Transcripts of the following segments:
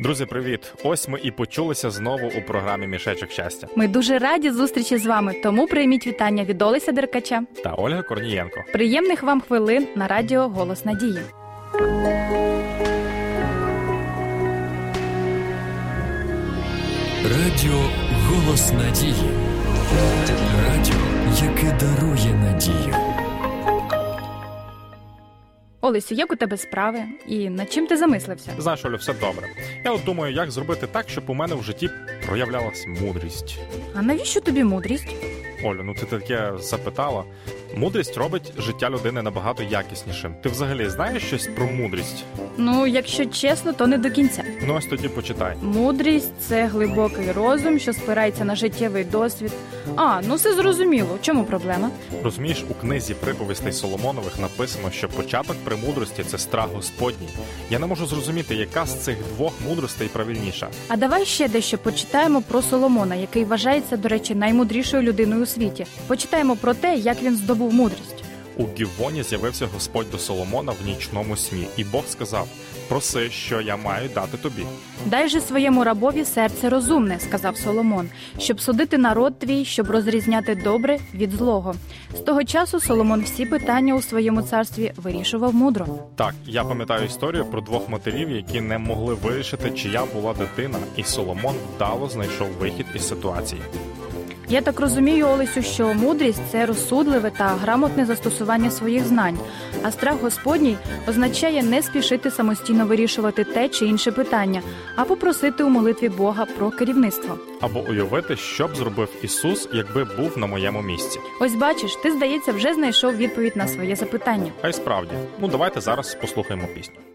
Друзі, привіт! Ось ми і почулися знову у програмі Мішечок щастя Ми дуже раді зустрічі з вами, тому прийміть вітання від Олеся Деркача. та Ольга Корнієнко. Приємних вам хвилин на радіо Голос Надії. Радіо Голос Надії. Радіо, яке дарує надію. Олесю, як у тебе справи? І над чим ти замислився? Знаєш, Олю, все добре. Я от думаю, як зробити так, щоб у мене в житті проявлялась мудрість. А навіщо тобі мудрість? Олю, ну ти таке запитала. Мудрість робить життя людини набагато якіснішим. Ти взагалі знаєш щось про мудрість? Ну, якщо чесно, то не до кінця. Ну ось тоді почитай. Мудрість це глибокий розум, що спирається на життєвий досвід. А, ну все зрозуміло. В чому проблема? Розумієш, у книзі приповістей Соломонових написано, що початок премудрості це страх Господній. Я не можу зрозуміти, яка з цих двох мудростей правильніша. А давай ще дещо почитаємо про Соломона, який вважається, до речі, наймудрішою людиною у світі. Почитаємо про те, як він здобув мудрість. У Гівоні з'явився Господь до Соломона в нічному сні, і Бог сказав: Проси, що я маю дати тобі. Дай же своєму рабові серце розумне, сказав Соломон, щоб судити народ твій, щоб розрізняти добре від злого. З того часу Соломон всі питання у своєму царстві вирішував мудро. Так, я пам'ятаю історію про двох матерів, які не могли вирішити, чия була дитина, і Соломон вдало знайшов вихід із ситуації. Я так розумію, Олесю, що мудрість це розсудливе та грамотне застосування своїх знань, а страх Господній означає не спішити самостійно вирішувати те чи інше питання, а попросити у молитві Бога про керівництво. Або уявити, що б зробив Ісус, якби був на моєму місці. Ось бачиш, ти здається вже знайшов відповідь на своє запитання. А й справді, ну давайте зараз послухаємо пісню.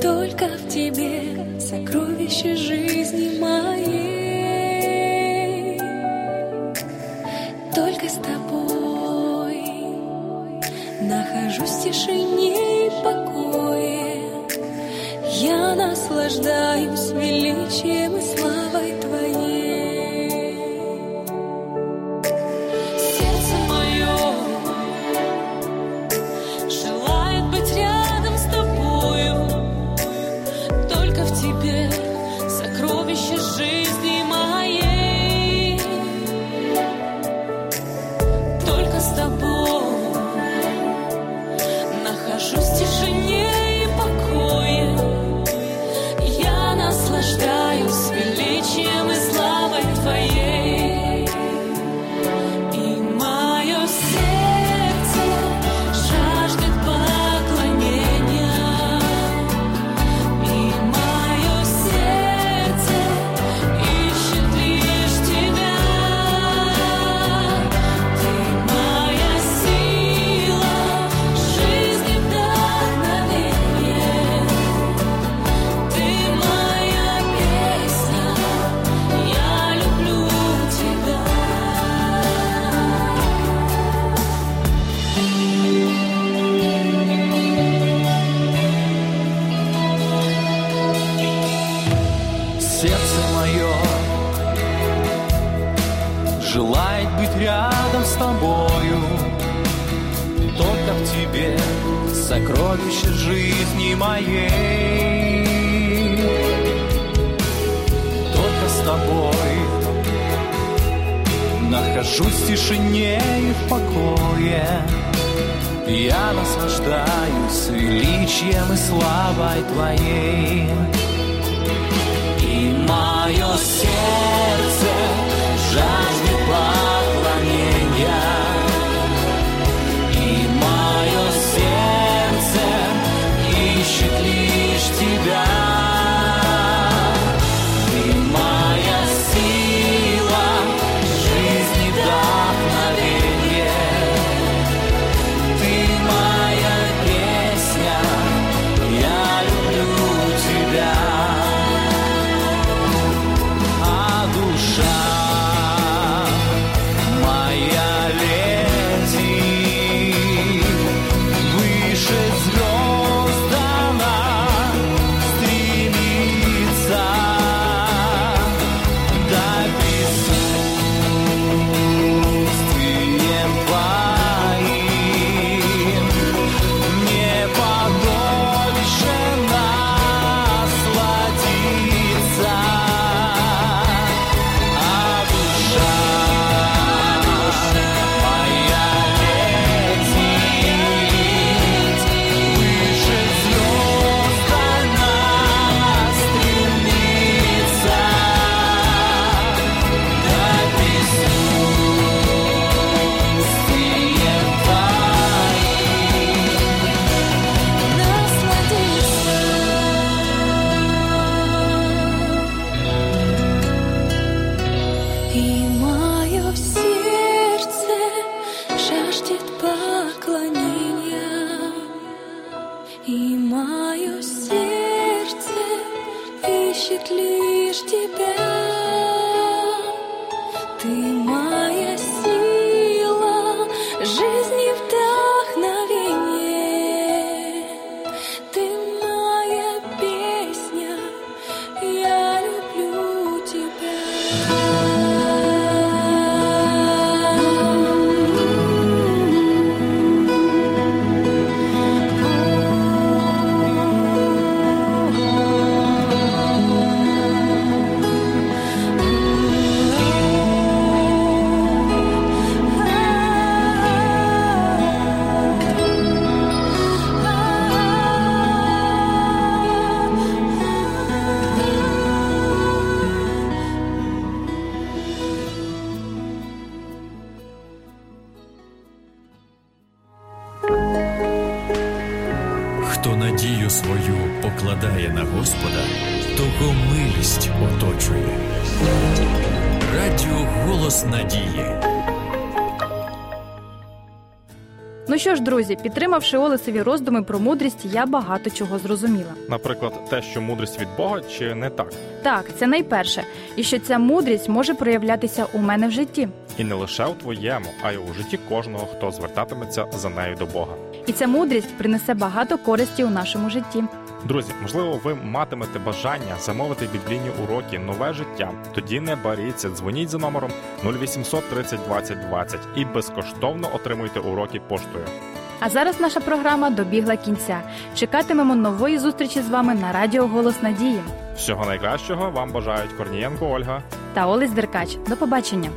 Только в тебе сокровище жизни моей, только с тобой нахожусь в тишине и покое. Я наслаждаюсь величием и славой Твоей. Только в тебе сокровище жизни желает быть рядом с тобою, только в тебе сокровище жизни моей. Только с тобой нахожусь в тишине и в покое. Я наслаждаюсь величием и славой Твоей. И мое сердце ищет лишь тебя. Надію свою покладає на Господа, того милість оточує. Радіо Голос Надії. Ну що ж, друзі, підтримавши Олесові роздуми про мудрість, я багато чого зрозуміла. Наприклад, те, що мудрість від Бога, чи не так? Так, це найперше, і що ця мудрість може проявлятися у мене в житті. І не лише у твоєму, а й у житті кожного, хто звертатиметься за нею до Бога. І ця мудрість принесе багато користі у нашому житті. Друзі, можливо, ви матимете бажання замовити біблійні уроки нове життя. Тоді не боріться, дзвоніть за номером 0800 30 20 20 і безкоштовно отримуйте уроки поштою. А зараз наша програма добігла кінця. Чекатимемо нової зустрічі з вами на радіо Голос Надії Всього найкращого вам бажають Корнієнко Ольга. та Олесь Деркач. До побачення.